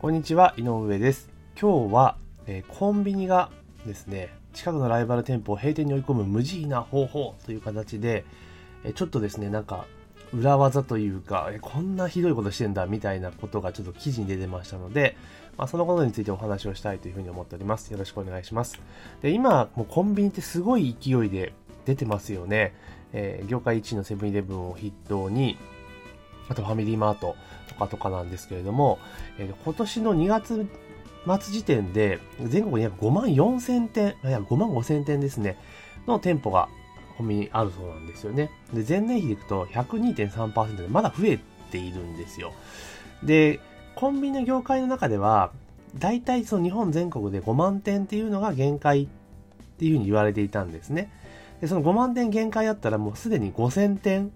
こんにちは、井上です。今日は、えーコンビニがですね、近くのライバル店舗を閉店に追い込む無慈悲な方法という形で、えーちょっとですね、なんか、裏技というか、えーこんなひどいことしてんだみたいなことがちょっと記事に出てましたので、まあ、そのことについてお話をしたいというふうに思っております。よろしくお願いします。で、今、もうコンビニってすごい勢いで出てますよね。え業界1位のセブンイレブンを筆頭に、あとファミリーマートとかとかなんですけれども、えー今年の2月末時点で全国に約5万4千店、いや5万5千店ですね、の店舗がコンビニあるそうなんですよね。で、前年比でいくと102.3%でまだ増えているんですよ。で、コンビニの業界の中では、大体その日本全国で5万店っていうのが限界っていうふうに言われていたんですね。で、その5万店限界だったらもうすでに5000店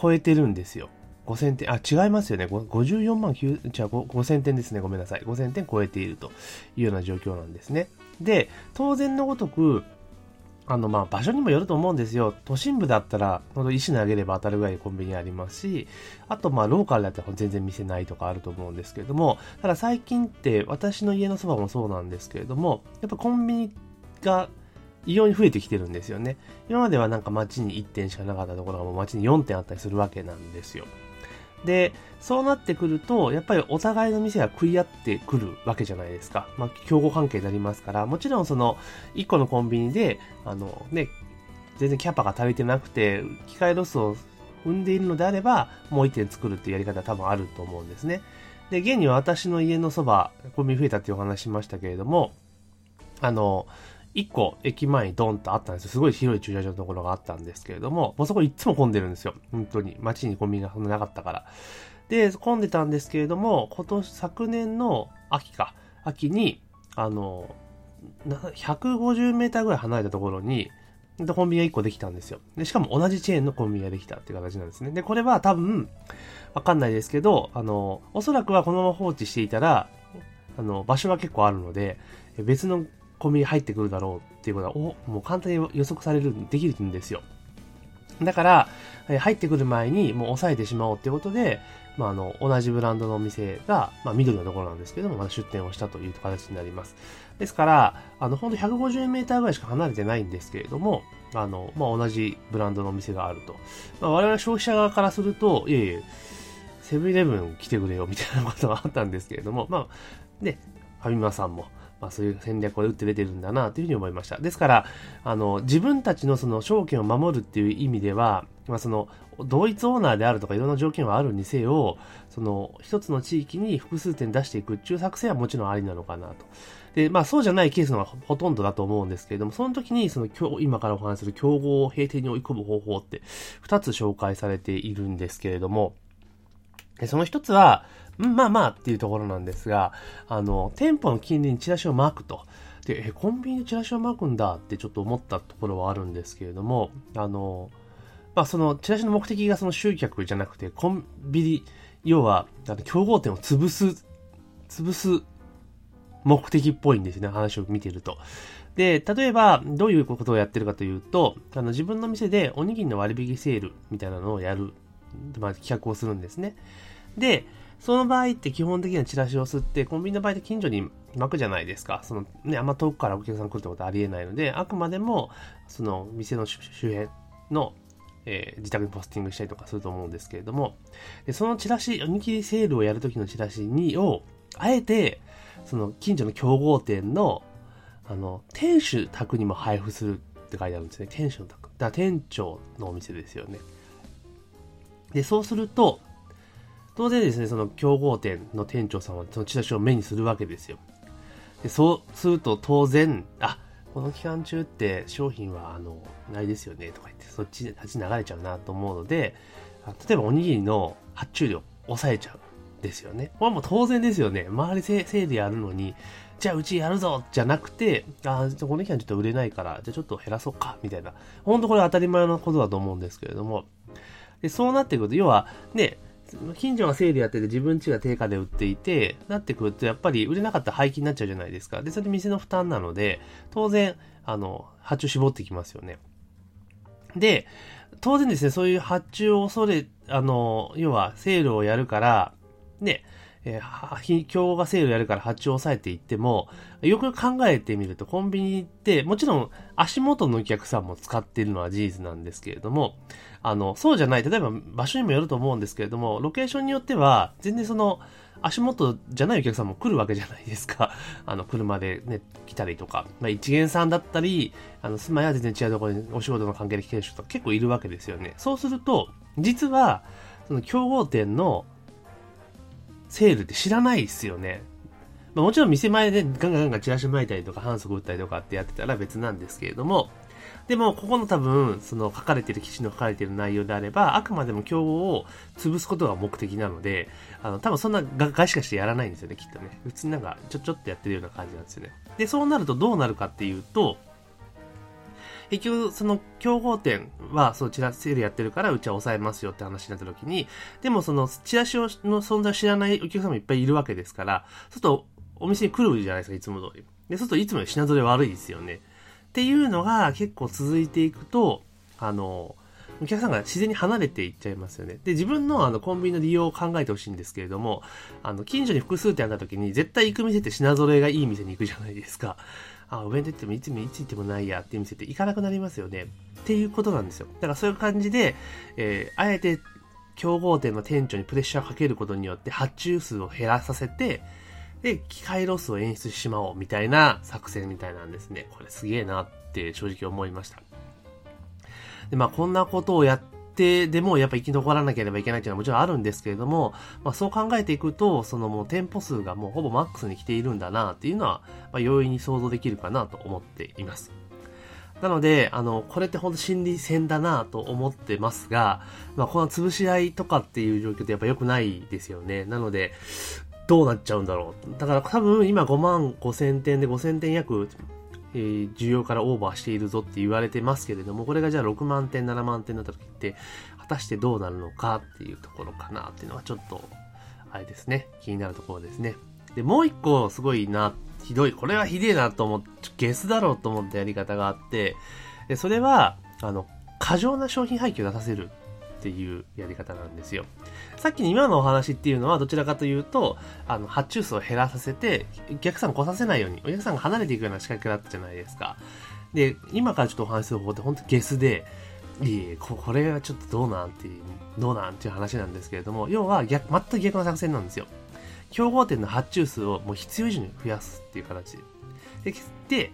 超えてるんですよ。5000点、あ、違いますよね。54万9、じゃあ5000点ですね。ごめんなさい。5000点超えているというような状況なんですね。で、当然のごとく、あの、ま、場所にもよると思うんですよ。都心部だったら、ほんと石投げれば当たるぐらいコンビニありますし、あと、まあ、ローカルだったら全然店ないとかあると思うんですけれども、ただ最近って、私の家のそばもそうなんですけれども、やっぱコンビニが異様に増えてきてるんですよね。今まではなんか街に1店しかなかったところがもう街に4店あったりするわけなんですよ。で、そうなってくると、やっぱりお互いの店が食い合ってくるわけじゃないですか。まあ、競合関係になりますから、もちろんその、1個のコンビニで、あの、ね、全然キャパが足りてなくて、機械ロスを生んでいるのであれば、もう1店作るっていうやり方は多分あると思うんですね。で、現に私の家のそば、コンビニ増えたっていうお話しましたけれども、あの、一個駅前にドンとあったんですよ。すごい広い駐車場のところがあったんですけれども、もうそこいつも混んでるんですよ。本当に。街にコンビニがそんななかったから。で、混んでたんですけれども、今年、昨年の秋か。秋に、あの、150メーターぐらい離れたところに、でコンビニが1個できたんですよ。で、しかも同じチェーンのコンビニができたっていう形なんですね。で、これは多分、わかんないですけど、あの、おそらくはこのまま放置していたら、あの、場所は結構あるので、別のコンビニ入ってくるだろうっていうことは、お、もう簡単に予測される、できるんですよ。だから、入ってくる前にもう抑えてしまおうっていうことで、まあ、あの、同じブランドのお店が、まあ、緑のところなんですけども、まだ出店をしたという形になります。ですから、あの、ほんと150メーターぐらいしか離れてないんですけれども、あの、まあ、同じブランドのお店があると。まあ、我々消費者側からすると、いえいえ、セブンイレブン来てくれよみたいなことがあったんですけれども、まあ、ね、ファミマさんも、まあそういう戦略を打って出てるんだなというふうに思いました。ですから、あの、自分たちのその証券を守るっていう意味では、まあその、同一オーナーであるとかいろんな条件はあるにせよ、その、一つの地域に複数点出していくっていう作戦はもちろんありなのかなと。で、まあそうじゃないケースのがほとんどだと思うんですけれども、その時にその今日、今からお話する競合を閉店に追い込む方法って二つ紹介されているんですけれども、その一つは、まあまあっていうところなんですが、あの、店舗の近隣にチラシを巻くと。で、え、コンビニでチラシを巻くんだってちょっと思ったところはあるんですけれども、あの、まあそのチラシの目的がその集客じゃなくて、コンビニ、要は、あの競合店を潰す、潰す目的っぽいんですね、話を見てると。で、例えば、どういうことをやってるかというと、あの、自分の店でおにぎりの割引セールみたいなのをやる、まあ、企画をするんですね。で、その場合って基本的にはチラシを吸って、コンビニの場合って近所に巻くじゃないですか。そのね、あんま遠くからお客さん来るってことはありえないので、あくまでも、その店の周辺の、えー自宅にポスティングしたりとかすると思うんですけれども、で、そのチラシ、おにぎりセールをやるときのチラシに、を、あえて、その近所の競合店の、あの、店主宅にも配布するって書いてあるんですね。店主の宅。だ店長のお店ですよね。で、そうすると、当然ですね、その競合店の店長さんはそのチラシを目にするわけですよ。で、そうすると当然、あ、この期間中って商品はあの、ないですよね、とか言って、そっちで立ち流れちゃうなと思うので、例えばおにぎりの発注量抑えちゃう。ですよね。これはもう当然ですよね。周りせせいでやるのに、じゃあうちやるぞじゃなくて、ああ、この期間ちょっと売れないから、じゃあちょっと減らそうか、みたいな。本当これ当たり前のことだと思うんですけれども。で、そうなってくると、要は、ね、近所がセールやってて自分家が定価で売っていて、なってくるとやっぱり売れなかったら廃棄になっちゃうじゃないですか。で、それで店の負担なので、当然、あの、発注絞ってきますよね。で、当然ですね、そういう発注を恐れ、あの、要はセールをやるから、ね、えー、競合がセールやるから発注を抑えていっても、よく考えてみるとコンビニって、もちろん足元のお客さんも使っているのは事実なんですけれども、あの、そうじゃない、例えば場所にもよると思うんですけれども、ロケーションによっては、全然その、足元じゃないお客さんも来るわけじゃないですか。あの、車でね、来たりとか。まあ、一元さんだったり、あの、住まいは全然違うところにお仕事の関係で来てる人とか結構いるわけですよね。そうすると、実は、その競合店のセールって知らないですよね。まあ、もちろん店前でガンガンガンガンチラシ巻いたりとか反則打ったりとかってやってたら別なんですけれども、でも、ここの多分、その書かれてる、記事の書かれてる内容であれば、あくまでも競合を潰すことが目的なので、あの、多分そんな外しかしてやらないんですよね、きっとね。普通になんか、ちょちょっとやってるような感じなんですよね。で、そうなるとどうなるかっていうと、結局、その競合店は、そちらセールやってるから、うちは抑えますよって話になった時に、でもその、チラシの存在を知らないお客様いっぱいいるわけですから、ちょっとお店に来るじゃないですか、いつも通り。で、そうするといつもより品揃え悪いですよね。っていうのが結構続いていくと、あの、お客さんが自然に離れていっちゃいますよね。で、自分のあのコンビニの利用を考えてほしいんですけれども、あの、近所に複数店あった時に絶対行く店って品揃えがいい店に行くじゃないですか。あ、お弁当行ってもいつもいつ行ってもないやっていう店って行かなくなりますよね。っていうことなんですよ。だからそういう感じで、えー、あえて競合店の店長にプレッシャーをかけることによって発注数を減らさせて、で、機械ロスを演出してしまおうみたいな作戦みたいなんですね。これすげえなって正直思いました。で、まあこんなことをやってでもやっぱ生き残らなければいけないっていうのはもちろんあるんですけれども、まあそう考えていくと、そのもう店舗数がもうほぼマックスに来ているんだなっていうのは、まあ容易に想像できるかなと思っています。なので、あの、これって本当心理戦だなと思ってますが、まあ、この潰し合いとかっていう状況ってやっぱ良くないですよね。なので、どうなっちゃうんだろう。だから多分今5万5千点で5千点約、えー、需要からオーバーしているぞって言われてますけれども、これがじゃあ6万点、7万点だった時って、果たしてどうなるのかっていうところかなっていうのはちょっと、あれですね、気になるところですね。で、もう一個すごいな、ひどい、これはひでえなと思って、ゲスだろうと思ったやり方があって、で、それは、あの、過剰な商品廃棄を出させるっていうやり方なんですよ。さっきの今のお話っていうのはどちらかというと、あの、発注数を減らさせて、お客さん来させないように、お客さんが離れていくような仕掛けだったじゃないですか。で、今からちょっとお話する方法って本当ゲスで、いえこれはちょっとどうなんていう、どうなんっていう話なんですけれども、要は逆、全く逆の作戦なんですよ。競合店の発注数をもう必要以上に増やすっていう形で。で、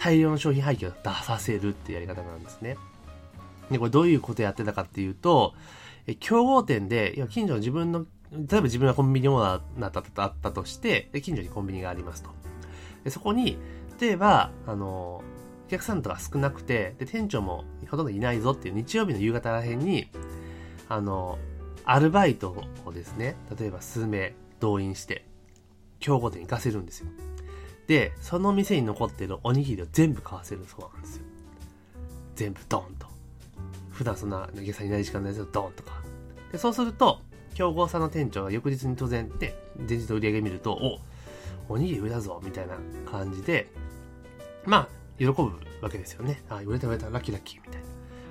大量の商品廃棄を出させるっていうやり方なんですね。で、これどういうことやってたかっていうと、え競合店で、いや、近所の自分の、例えば自分がコンビニオーナーだったとあったとして、で、近所にコンビニがありますと。で、そこに、例えば、あの、お客さんとか少なくて、で、店長もほとんどいないぞっていう日曜日の夕方らへんに、あの、アルバイトをですね、例えば数名動員して、競合店行かせるんですよ。で、その店に残ってるおにぎりを全部買わせるそうなんですよ。全部ドン。普段そんなお客さんいない時間のやつをドンとか。で、そうすると、競合さんの店長が翌日に当然で、前日の売り上げ見ると、お、おにぎり売れたぞ、みたいな感じで、まあ、喜ぶわけですよね。あ、売れた売れた、ラッキーラッキー、みたいな。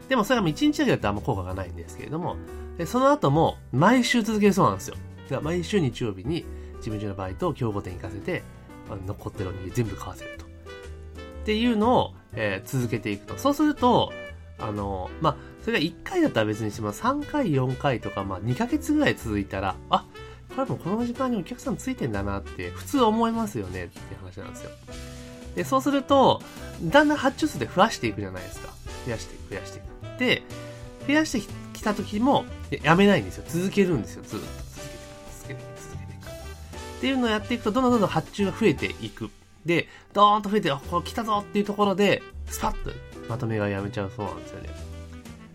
でもそれはもう1日だけだとあんま効果がないんですけれども、でその後も毎週続けるそうなんですよ。毎週日曜日に自分中のバイトを競合店行かせて、残ってるおにぎり全部買わせると。っていうのを、えー、続けていくと。そうすると、あの、まあ、それが1回だったら別にしても3回、4回とか、まあ、2ヶ月ぐらい続いたら、あ、これもこの時間にお客さんついてんだなって普通思いますよねって話なんですよ。で、そうすると、だんだん発注数で増やしていくじゃないですか。増やしていく、増やしていく。で、増やしてきた時も、やめないんですよ。続けるんですよ。ずっと続けていく、続けていく、続けていく。っていうのをやっていくと、どんどんどんどん発注が増えていく。で、ドーンと増えて、あ、これ来たぞっていうところで、スパッとまとめがやめちゃうそうなんですよね。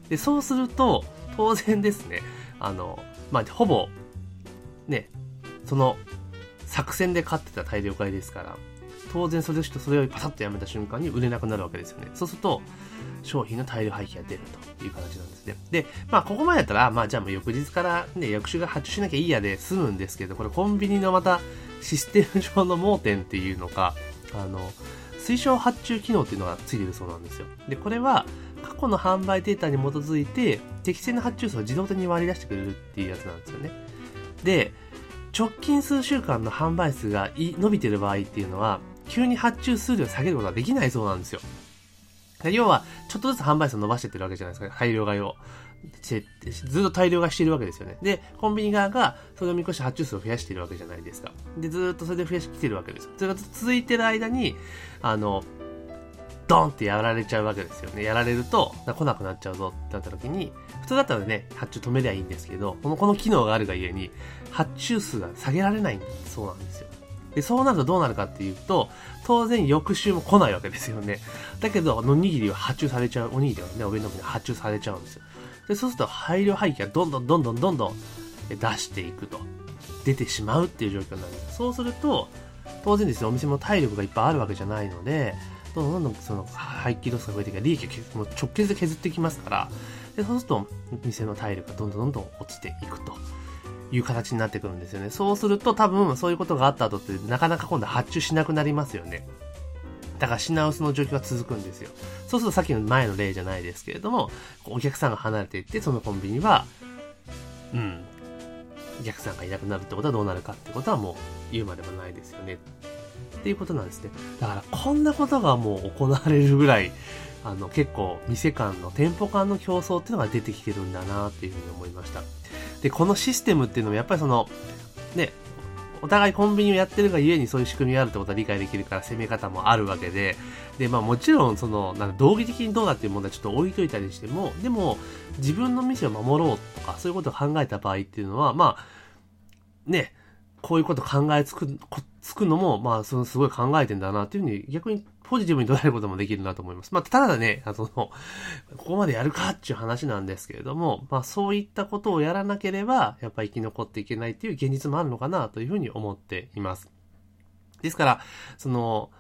で、そうすると、当然ですね、あの、まあ、ほぼ、ね、その、作戦で勝ってた大量買いですから、当然それとそれをパタッとやめた瞬間に売れなくなるわけですよね。そうすると、商品の大量廃棄が出るという形なんですね。で、まあ、ここまでやったら、まあ、じゃあもう翌日からね、翌週が発注しなきゃいいやで済むんですけど、これコンビニのまたシステム上の盲点っていうのか、あの、推奨発注機能っていうのがついてるそうなんですよ。で、これは過去の販売データに基づいて適正な発注数を自動的に割り出してくれるっていうやつなんですよね。で、直近数週間の販売数が伸びてる場合っていうのは、急に発注数量を下げることはできないそうなんですよ。要は、ちょっとずつ販売数を伸ばしてってるわけじゃないですか、大量買いを。ずっと大量買いしているわけですよね。で、コンビニ側がそれを見越して発注数を増やしているわけじゃないですか。で、ずっとそれで増やしてきてるわけです。それが続いてる間に、あの、ドンってやられちゃうわけですよね。やられると、来なくなっちゃうぞってなった時に、普通だったらね、発注止めりゃいいんですけど、この、この機能があるがゆえに、発注数が下げられないそうなんですよ。で、そうなるとどうなるかっていうと、当然翌週も来ないわけですよね。だけど、おにぎりは発注されちゃう、おにぎりはね、お弁当に発注されちゃうんですよ。で、そうすると配慮廃棄がどんどんどんどんどんどん出していくと。出てしまうっていう状況になる。そうすると、当然ですね、お店も体力がいっぱいあるわけじゃないので、どんどんどんその廃棄ロスが増えてきて、利益をもう直結で削っていきますから、でそうすると、店の体力がどんどんどんどん落ちていくと。いう形になってくるんですよね。そうすると多分そういうことがあった後ってなかなか今度発注しなくなりますよね。だから品薄の状況が続くんですよ。そうするとさっきの前の例じゃないですけれども、お客さんが離れていって、そのコンビニは、うん、お客さんがいなくなるってことはどうなるかってことはもう言うまでもないですよね。っていうことなんですね。だからこんなことがもう行われるぐらい、あの結構店間の店舗間の競争っていうのが出てきてるんだなっていうふうに思いました。で、このシステムっていうのもやっぱりその、ね、お互いコンビニをやってるがゆえにそういう仕組みがあるってことは理解できるから攻め方もあるわけで、で、まあもちろんその、なんか道義的にどうだっていう問題ちょっと置いといたりしても、でも自分の店を守ろうとかそういうことを考えた場合っていうのは、まあ、ね、こういうこと考えつく、つくのも、まあ、そのすごい考えてんだなっていうふうに逆にポジティブに捉えることもできるなと思います。まあ、ただね、あの、ここまでやるかっていう話なんですけれども、まあ、そういったことをやらなければ、やっぱり生き残っていけないっていう現実もあるのかなというふうに思っています。ですから、その、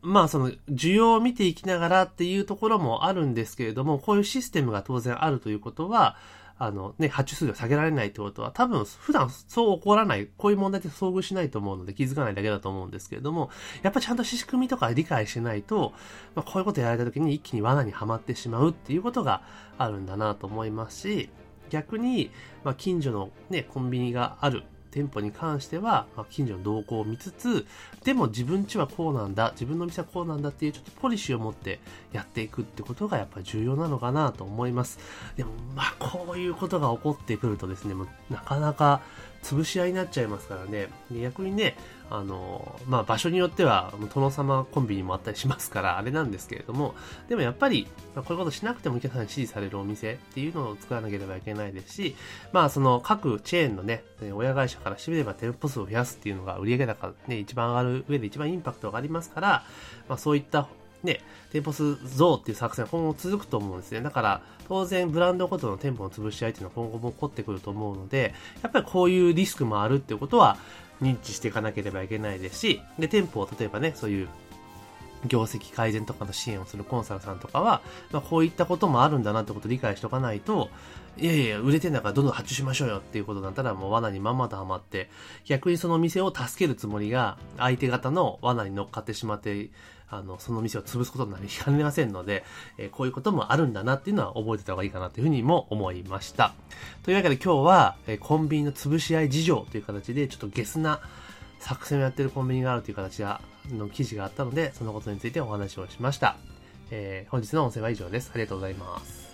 まあその需要を見ていきながらっていうところもあるんですけれども、こういうシステムが当然あるということは、あのね、発注数量下げられないってことは、多分普段そう起こらない、こういう問題って遭遇しないと思うので気づかないだけだと思うんですけれども、やっぱちゃんと仕組みとか理解しないと、まあ、こういうことやられた時に一気に罠にはまってしまうっていうことがあるんだなと思いますし、逆に、まあ、近所のね、コンビニがある店舗に関しては、まあ、近所の動向を見つつ、でも自分家はこうなんだ、自分の店はこうなんだっていうちょっとポリシーを持ってやっていくってことがやっぱり重要なのかなと思います。でも、まあこういうことが起こってくるとですね、もうなかなか潰し合いになっちゃいますからね。逆にね、あの、まあ、場所によっては、殿様コンビニもあったりしますから、あれなんですけれども、でもやっぱり、まあ、こういうことしなくてもお客さんに支持されるお店っていうのを作らなければいけないですし、まあ、その各チェーンのね、親会社からしてみれば店舗数を増やすっていうのが売上高ね、一番上がる上で一番インパクトがありますから、まあ、そういったね、店舗数増っていう作戦は今後続くと思うんですね。だから、当然ブランドごとの店舗の潰し合いっていうのは今後も起こってくると思うので、やっぱりこういうリスクもあるっていうことは認知していかなければいけないですし、で、店舗を例えばね、そういう業績改善とかの支援をするコンサルさんとかは、まあ、こういったこともあるんだなってことを理解しておかないと、いやいや、売れてんだからどんどん発注しましょうよっていうことだったらもう罠にまんまとハマって、逆にその店を助けるつもりが相手方の罠に乗っかってしまって、あの、その店を潰すことになりかねませんので、えー、こういうこともあるんだなっていうのは覚えてた方がいいかなというふうにも思いました。というわけで今日は、えー、コンビニの潰し合い事情という形で、ちょっとゲスな作戦をやってるコンビニがあるという形が、の記事があったので、そのことについてお話をしました。えー、本日の音声は以上です。ありがとうございます。